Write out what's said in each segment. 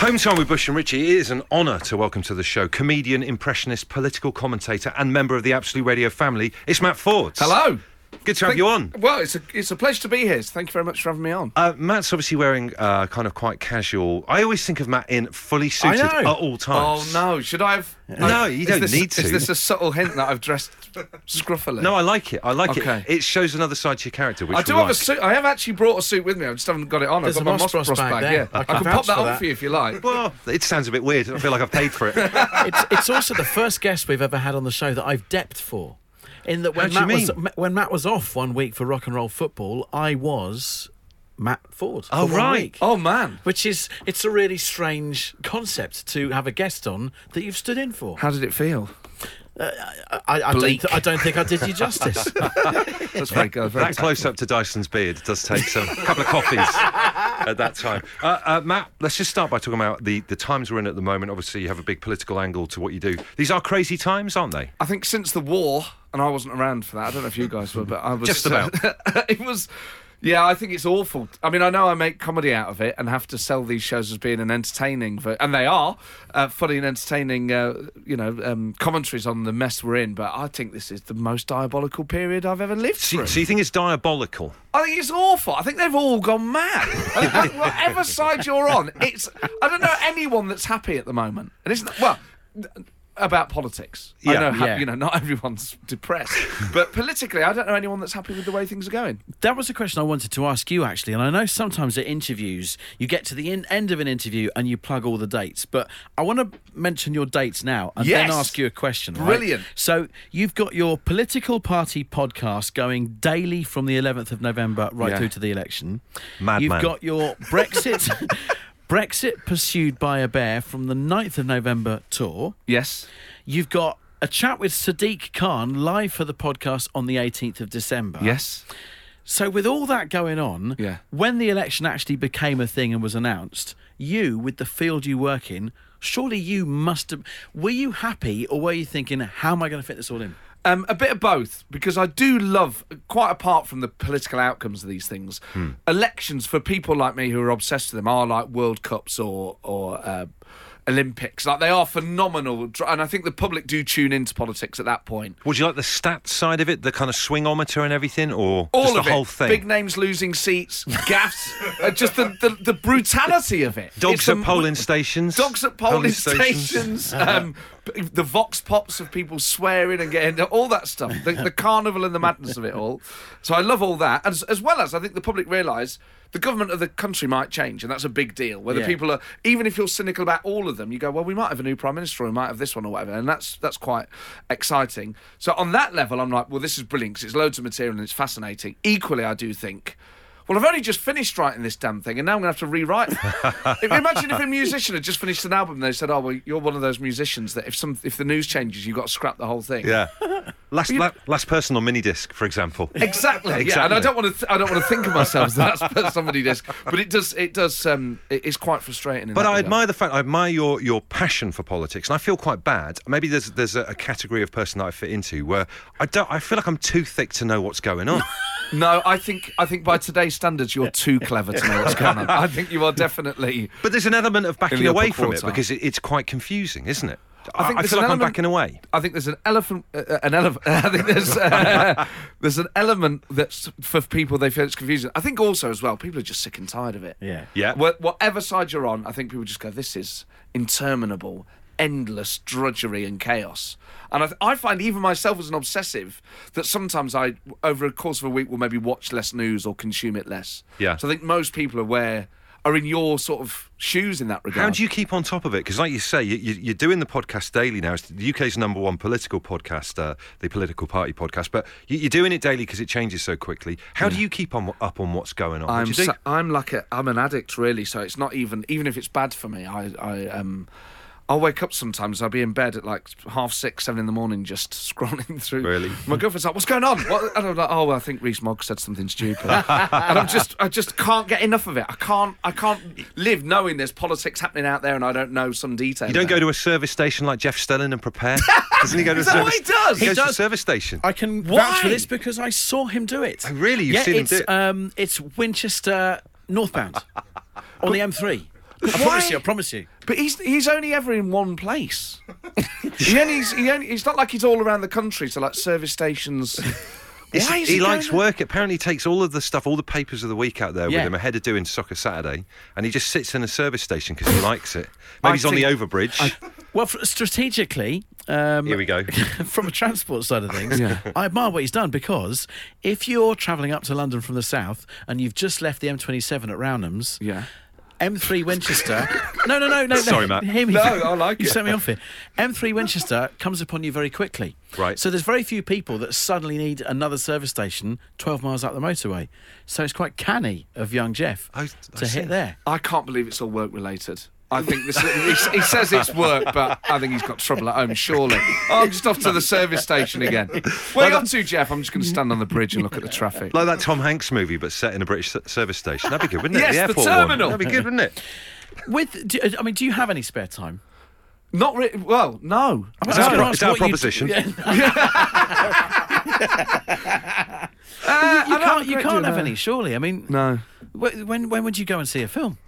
Home time with Bush and Richie. It is an honour to welcome to the show comedian, impressionist, political commentator, and member of the Absolute Radio family. It's Matt Forde. Hello. Good to have Thank- you on. Well, it's a it's a pleasure to be here. So thank you very much for having me on. Uh, Matt's obviously wearing uh, kind of quite casual. I always think of Matt in fully suited at all times. Oh no, should I have? No, you Is don't this- need to. Is this a subtle hint that I've dressed scruffily? No, I like it. I like Okay. it. It shows another side to your character, which I do we have a suit. I have actually brought a suit with me. I just haven't got it on. There's I've a got my Moss Moss Bros Bros bag bag. there. Yeah, I I can can pop that for on that. for you if you like. Well, it sounds a bit weird. I feel like I've paid for it. it's, it's also the first guest we've ever had on the show that I've depped for. In that when How do you Matt was when Matt was off one week for rock and roll football, I was Matt Forde. Oh, right. week. Oh man, Which is it's a really strange concept to have a guest on that you've stood in for. how did it feel? I, I, don't, Bleak. th- I don't think I did you justice. That's very good. Very that close up to Dyson's beard does take some couple of coffees at that time. Uh, uh, Matt, let's just start by talking about the, the times we're in at the moment. Obviously, you have a big political angle to what you do. These are crazy times, aren't they? I think since the war, and I wasn't around for that. I don't know if you guys were, but I was Just about. it was. Yeah, I think it's awful. I mean, I know I make comedy out of it and have to sell these shows as being an entertaining, ver- and they are uh, funny and entertaining, uh, you know, um, commentaries on the mess we're in. But I think this is the most diabolical period I've ever lived So, through. so you think it's diabolical? I think it's awful. I think they've all gone mad. Think whatever side you're on, it's. I don't know anyone that's happy at the moment, and it's not, well about politics. I know, ha- Yeah. you know, not everyone's depressed, but politically, I don't know anyone that's happy with the way things are going. That was a question I wanted to ask you, actually. And I know sometimes at interviews, you get to the in- end of an interview and you plug all the dates. But I want to mention your dates now and then ask you a question. right? Brilliant. So you've got your political party podcast going daily from the 11th of November right Yeah. through to the election. Madman. You've got your Brexit. Brexit pursued by a bear from the 9th of November tour. Yes. You've got a chat with Sadiq Khan live for the podcast on the 18th of December. Yes. So, with all that going on, Yeah. when the election actually became a thing and was announced, you, with the field you work in, surely you must have. Were you happy or were you thinking, how am I going to fit this all in? Um, a bit of both, because I do love, quite apart from the political outcomes of these things, elections for people like me who are obsessed with them are like World Cups or or uh, Olympics. Like they are phenomenal, and I think the public do tune into politics at that point. Would you like the stats side of it, the kind of swingometer and everything, or All just of the it. whole thing? Big names losing seats, gaffes, uh, just the, the, the brutality of it. Dogs It's at a- polling stations. Dogs at polling stations, um, b- the vox pops of people swearing and getting all that stuff, the, the carnival and the madness of it all. So I love all that, as, as well as I think the public realise the government of the country might change, and that's a big deal. Whether Yeah. people are, even if you're cynical about all of them, you go, well, we might have a new prime minister, or we might have this one, or whatever, and that's that's quite exciting. So on that level, I'm like, well, this is brilliant because it's loads of material and it's fascinating. Equally, I do think. Well, I've only just finished writing this damn thing, and now I'm going to have to rewrite. imagine if a musician had just finished an album, and they said, "Oh, well, you're one of those musicians that if some if the news changes, you've got to scrap the whole thing." Yeah. Last, la- last person on mini disc, for example. Exactly. Yeah, and I don't want to. Th- I don't want to think of myself as that's somebody disc, but it does. It does. Um, it's quite frustrating. But I regard. admire the fact I admire your your passion for politics, and I feel quite bad. Maybe there's there's a, a category of person that I fit into where I don't. I feel like I'm too thick to know what's going on. No, I think I think by today's standards, you're too clever to know what's going on. I think you are definitely. But there's an element of backing away from it because it, it's quite confusing, isn't it? I think I there's feel an like I'm element- backing away. I think there's an elephant, uh, an elephant. I think there's uh, there's an element that's for people they feel it's confusing. I think also as well, people are just sick and tired of it. Yeah. Yeah. Whatever side you're on, I think people just go, "This is interminable, endless drudgery and chaos." And I, th- I find even myself as an obsessive that sometimes I, over a course of a week, will maybe watch less news or consume it less. Yeah. So I think most people are where are in your sort of shoes in that regard. How do you keep on top of it? Because, like you say, you, you're doing the podcast daily now. It's the UK's number one political podcast, uh, the Political Party podcast. But you, you're doing it daily because it changes so quickly. How do you keep on up on what's going on? I'm do? sa- I'm like a I'm an addict really, so it's not even even if it's bad for me. I I um I'll wake up sometimes. I'll be in bed at like half six, seven in the morning, just scrolling through. Really? My girlfriend's like, "What's going on?" What? And I'm like, "Oh, well, I think Rees-Mogg said something stupid," and I'm just, I just can't get enough of it. I can't, I can't live knowing there's politics happening out there, and I don't know some detail. You don't about go to a service station like Jeff Stelling and prepare? Doesn't he go to Is a that service? what he does? He He goes to a service station. I can Why? vouch for this because I saw him do it. Oh, really? You've yeah, seen him do it? Um, it's Winchester northbound on the M3. I promise you. I promise you. But he's he's only ever in one place. he only, he's, he only, it's not like he's all around the country, so like service stations. It's- Why is he he likes going there? work. Apparently, he takes all of the stuff, all the papers of the week out there Yeah. with him ahead of doing Soccer Saturday, and he just sits in a service station because he likes it. Maybe I he's on the think- overbridge. Well, f- strategically, um, Here we go. from a transport side of things, I admire what he's done because if you're travelling up to London from the south and you've just left the M27 at Rownhams, Yeah. M3 Winchester. no, no, no, no. no. Sorry, Matt. Hear me. No, I like you it. set me off here. M3 Winchester comes upon you very quickly. Right. So there's very few people that suddenly need another service station 12 miles up the motorway. So it's quite canny of young Jeff I- I to see. hit there. I can't believe it's all work related. I think this. he, he says it's work, but I think he's got trouble at home. Surely. Oh, I'm just off to the service station again. Where are you up to, Jeff? I'm just going to stand on the bridge and look at the traffic. like that Tom Hanks movie, but set in a British service station. That'd be good, wouldn't it? Yes, the airport terminal. One. That'd be good, wouldn't it? With, do, I mean, do you have any spare time? Not really. Well, no. I was that gonna a pro- ask is that a what you- proposition? Yeah. Uh, you I can't, you can't have that. any, surely. I mean, No. when when would you go and see a film?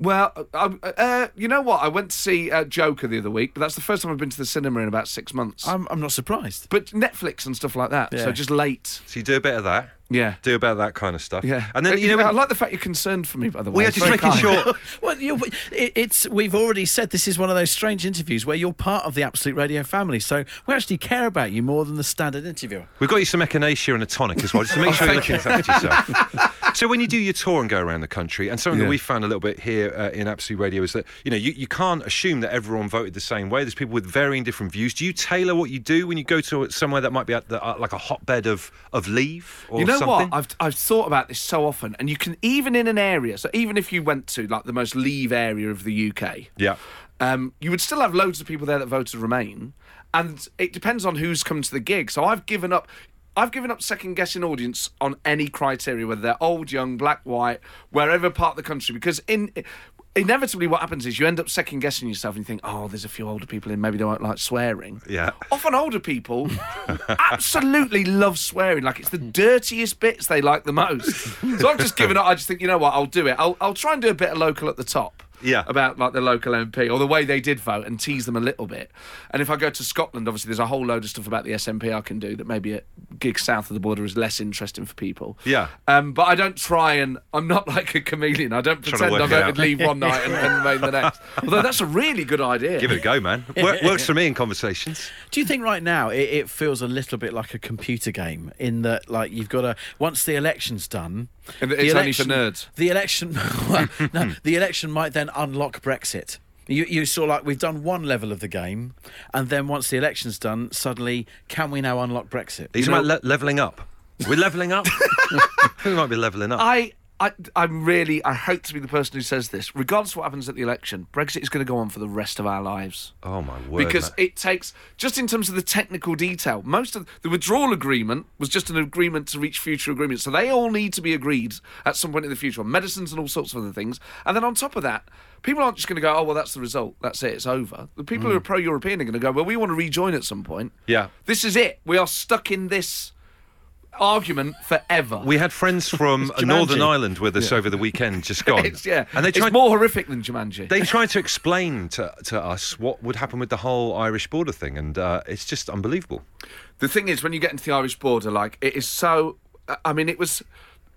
Well, uh, uh, you know what? I went to see uh, Joker the other week, but that's the first time I've been to the cinema in about six months. I'm, I'm not surprised. but Netflix and stuff like that. So just late. So you do a bit of that. Yeah. Do a bit of that kind of stuff. Yeah. And then Uh, you know, I like the fact you're concerned for me, by the way. we are It's just very making kind. sure. Well, you it, it's we've already said this is one of those strange interviews where you're part of the Absolute Radio family, so we actually care about you more than the standard interviewer. We've got you some echinacea and a tonic as well, just to make sure you're looking after yourself. so when you do your tour and go around the country, and something Yeah. that we found a little bit here uh, in Absolute Radio is that you know you, you can't assume that everyone voted the same way. There's people with varying different views. Do you tailor what you do when you go to somewhere that might be at the, uh, like a hotbed of of leave or You know something? what? I've I've thought about this so often, and you can even in an area. So even if you went to like the most leave area of the UK, yeah. um, you would still have loads of people there that voted Remain, and it depends on who's come to the gig. So I've given up. I've given up second guessing audience on any criteria, whether they're old, young, black, white, wherever part of the country, because in inevitably what happens is you end up second guessing yourself and you think, oh, there's a few older people in, maybe they won't like swearing. Yeah. Often older people absolutely love swearing. Like it's the dirtiest bits they like the most. So I've just given up. I just think, you know what, I'll do it. I'll, I'll try and do a bit of local at the top. Yeah. About like the local MP or the way they did vote and tease them a little bit. And if I go to Scotland, obviously there's a whole load of stuff about the SNP I can do that maybe at gigs south of the border is less interesting for people. Yeah. Um, but I don't try and I'm not like a chameleon. I don't pretend I it voted out. leave one night and, and remain the next. Although that's a really good idea. Give it a go, man. Work, works for me in conversations. Do you think right now it, it feels a little bit like a computer game in that like you've got to once the election's done, And the it's only for nerds. The election, well, no, the election might then unlock Brexit. You, you saw like we've done one level of the game, and then once the election's done, suddenly can we now unlock Brexit? He's You know- about le- leveling up. We're leveling up. we might be leveling up. I, I, I'm really, I hate to be the person who says this. Regardless of what happens at the election, Brexit is going to go on for the rest of our lives. oh my word! because mate. it takes, just in terms of the technical detail, most of the withdrawal agreement was just an agreement to reach future agreements. So they all need to be agreed at some point in the future on medicines and all sorts of other things. And then on top of that, people aren't just going to go, oh, well, that's the result. That's it. It's over. The people who hmm. are pro European are going to go, well, we want to rejoin at some point. Yeah. This is it. We are stuck in this argument forever. We had friends from Northern Ireland with us over the weekend, just gone. It's, yeah, and they tried, it's more horrific than Jumanji. they tried to explain to, to us what would happen with the whole Irish border thing, and uh, it's just unbelievable. The thing is, when you get into the Irish border, like it is so. I mean, it was.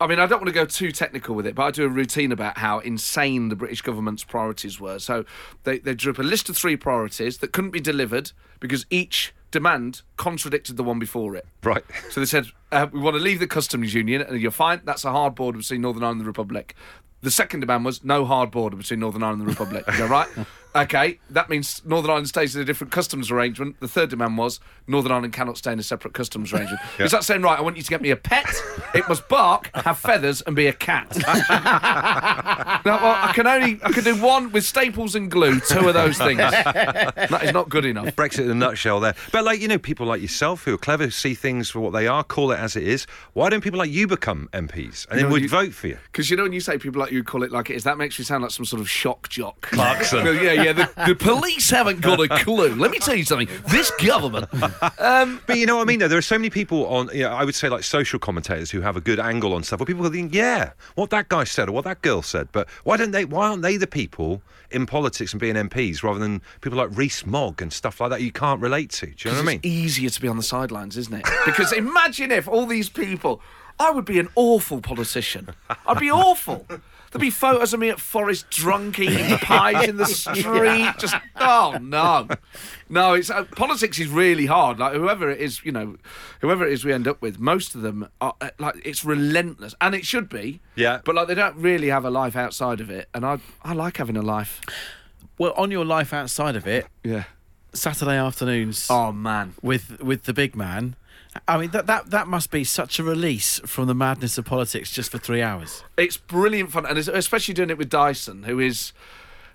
I mean, I don't want to go too technical with it, but I do a routine about how insane the British government's priorities were. So they, they drew up a list of three priorities that couldn't be delivered because each demand contradicted the one before it. Right. So they said, uh, we want to leave the customs union, and you're fine. That's a hard border between Northern Ireland and the Republic. The second demand was no hard border between Northern Ireland and the Republic. You go, right? Okay, that means Northern Ireland stays in a different customs arrangement. The third demand was Northern Ireland cannot stay in a separate customs arrangement. Is that saying, right, I want you to get me a pet, it must bark, have feathers, and be a cat? no, well, I can only, I can do one with staples and glue, two of those things. That is not good enough. Brexit in a nutshell there. But like, you know, people like yourself who are clever, see things for what they are, call it as it is. Why don't people like you become MPs and then we'd you- vote for you? Because you know when you say people like you call it like it is, that makes you sound like some sort of shock jock. Clarkson. Yeah, yeah, the, the police haven't got a clue. Let me tell you something. This government. Um, But you know what I mean, though? There are so many people on, you know, I would say, like social commentators who have a good angle on stuff where people think, yeah, what that guy said or what that girl said. But why don't they, why aren't they the people in politics and being MPs rather than people like Rees-Mogg and stuff like that you can't relate to? Do you know what I mean? It's easier to be on the sidelines, isn't it? Because imagine if all these people. I would be an awful politician. I'd be awful. There'd be photos of me at Forest drunk eating pies in the street. Just oh no, no. It's uh, politics is really hard. Like whoever it is, you know, whoever it is we end up with, most of them are uh, like it's relentless, and it should be. Yeah. But like they don't really have a life outside of it, and I I like having a life. Well, on your life outside of it, Yeah. Saturday afternoons Oh man. with with the big man. I mean that that that must be such a release from the madness of politics just for three hours. It's brilliant fun, and especially doing it with Dyson, who is.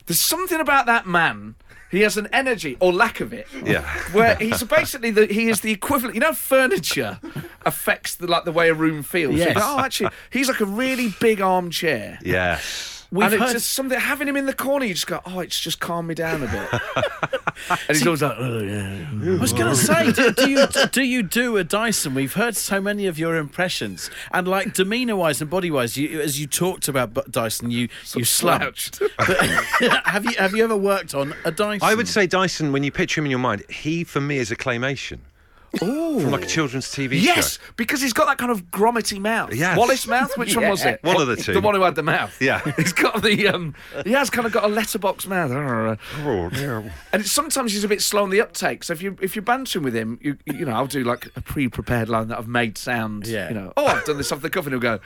There's something about that man. He has an energy or lack of it. Yeah. Where he's basically the he is the equivalent. You know, furniture affects the like the way a room feels. You Yes. go, oh, actually, he's like a really big armchair. Yes. We've and it's just something having him in the corner. You just go, oh, it's just calmed me down a bit. and he's always like, oh yeah. I was going to say, do, do you do you do a Dyson? We've heard so many of your impressions, and like demeanour-wise and body-wise, you, as you talked about Dyson, you you slouched. Have you have you ever worked on a Dyson? I would say Dyson, when you picture him in your mind, he for me is a claymation. Oh from like a children's TV Yes, show. because he's got that kind of grommety mouth. Yes. Wallace mouth. Which one was it? One of the two. The one who had the mouth. Yeah. he's got the um. He has kind of got a letterbox mouth. Oh, yeah. And sometimes he's a bit slow on the uptake. So if you if you're bantering with him, you you know I'll do like a pre-prepared line that I've made sound. Yeah. You know, oh I've done this off the cuff, and he'll go,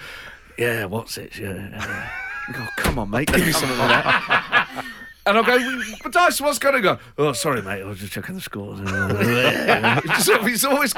yeah, what's it? Yeah. Go, come on, mate, give me something like that. And I'll go, but Dice, what's going to go? Oh, sorry, mate, I was just checking the scores. so he's always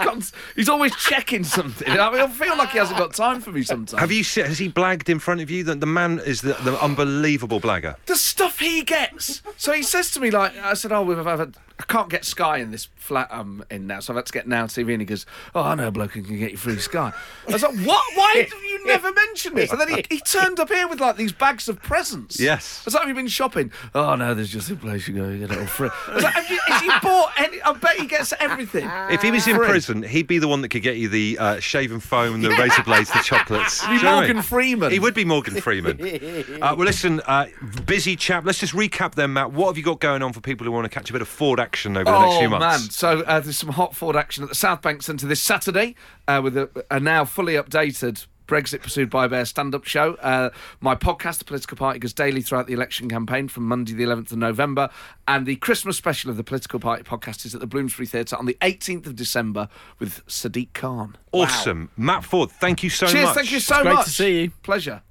he's always checking something. I mean, I feel like he hasn't got time for me sometimes. Have you se- has he blagged in front of you? The, the man is the, the unbelievable blagger. the stuff he gets. So he says to me, like, I said, oh, we've had, I can't get Sky in this flat I'm in now, so I've had to get Now TV. And he goes, oh, I know a bloke who can get you free Sky. I was like, what? Why have you never mentioned this? And then he, he turned up here with like these bags of presents. Yes. I was like, have you been shopping? Oh, no, there's just a place you go, you get it all free. I was like, have you, has he bought any? I bet he gets everything. If he was in Free. prison, he'd be the one that could get you the uh, shaven foam, the razor blades, the chocolates. He'd Do be you know what I Morgan mean? Freeman. He would be Morgan Freeman. uh, well, listen, uh, busy chap. Let's just recap then, Matt. What have you got going on for people who want to catch a bit of Forde action over the next few Oh man! months? So uh, there's some hot Forde action at the South Bank Centre this Saturday uh, with a, a now fully updated Brexit Pursued by a Bear stand-up show. Uh, my podcast, The Political Party, goes daily throughout the election campaign from Monday the 11th of November, and the Christmas special of the Political Party podcast is at the Bloomsbury Theatre on the 18th of December with Sadiq Khan. Awesome, Matt Forde. Thank you so Cheers! much. Thank you so Great much. to see you. Pleasure.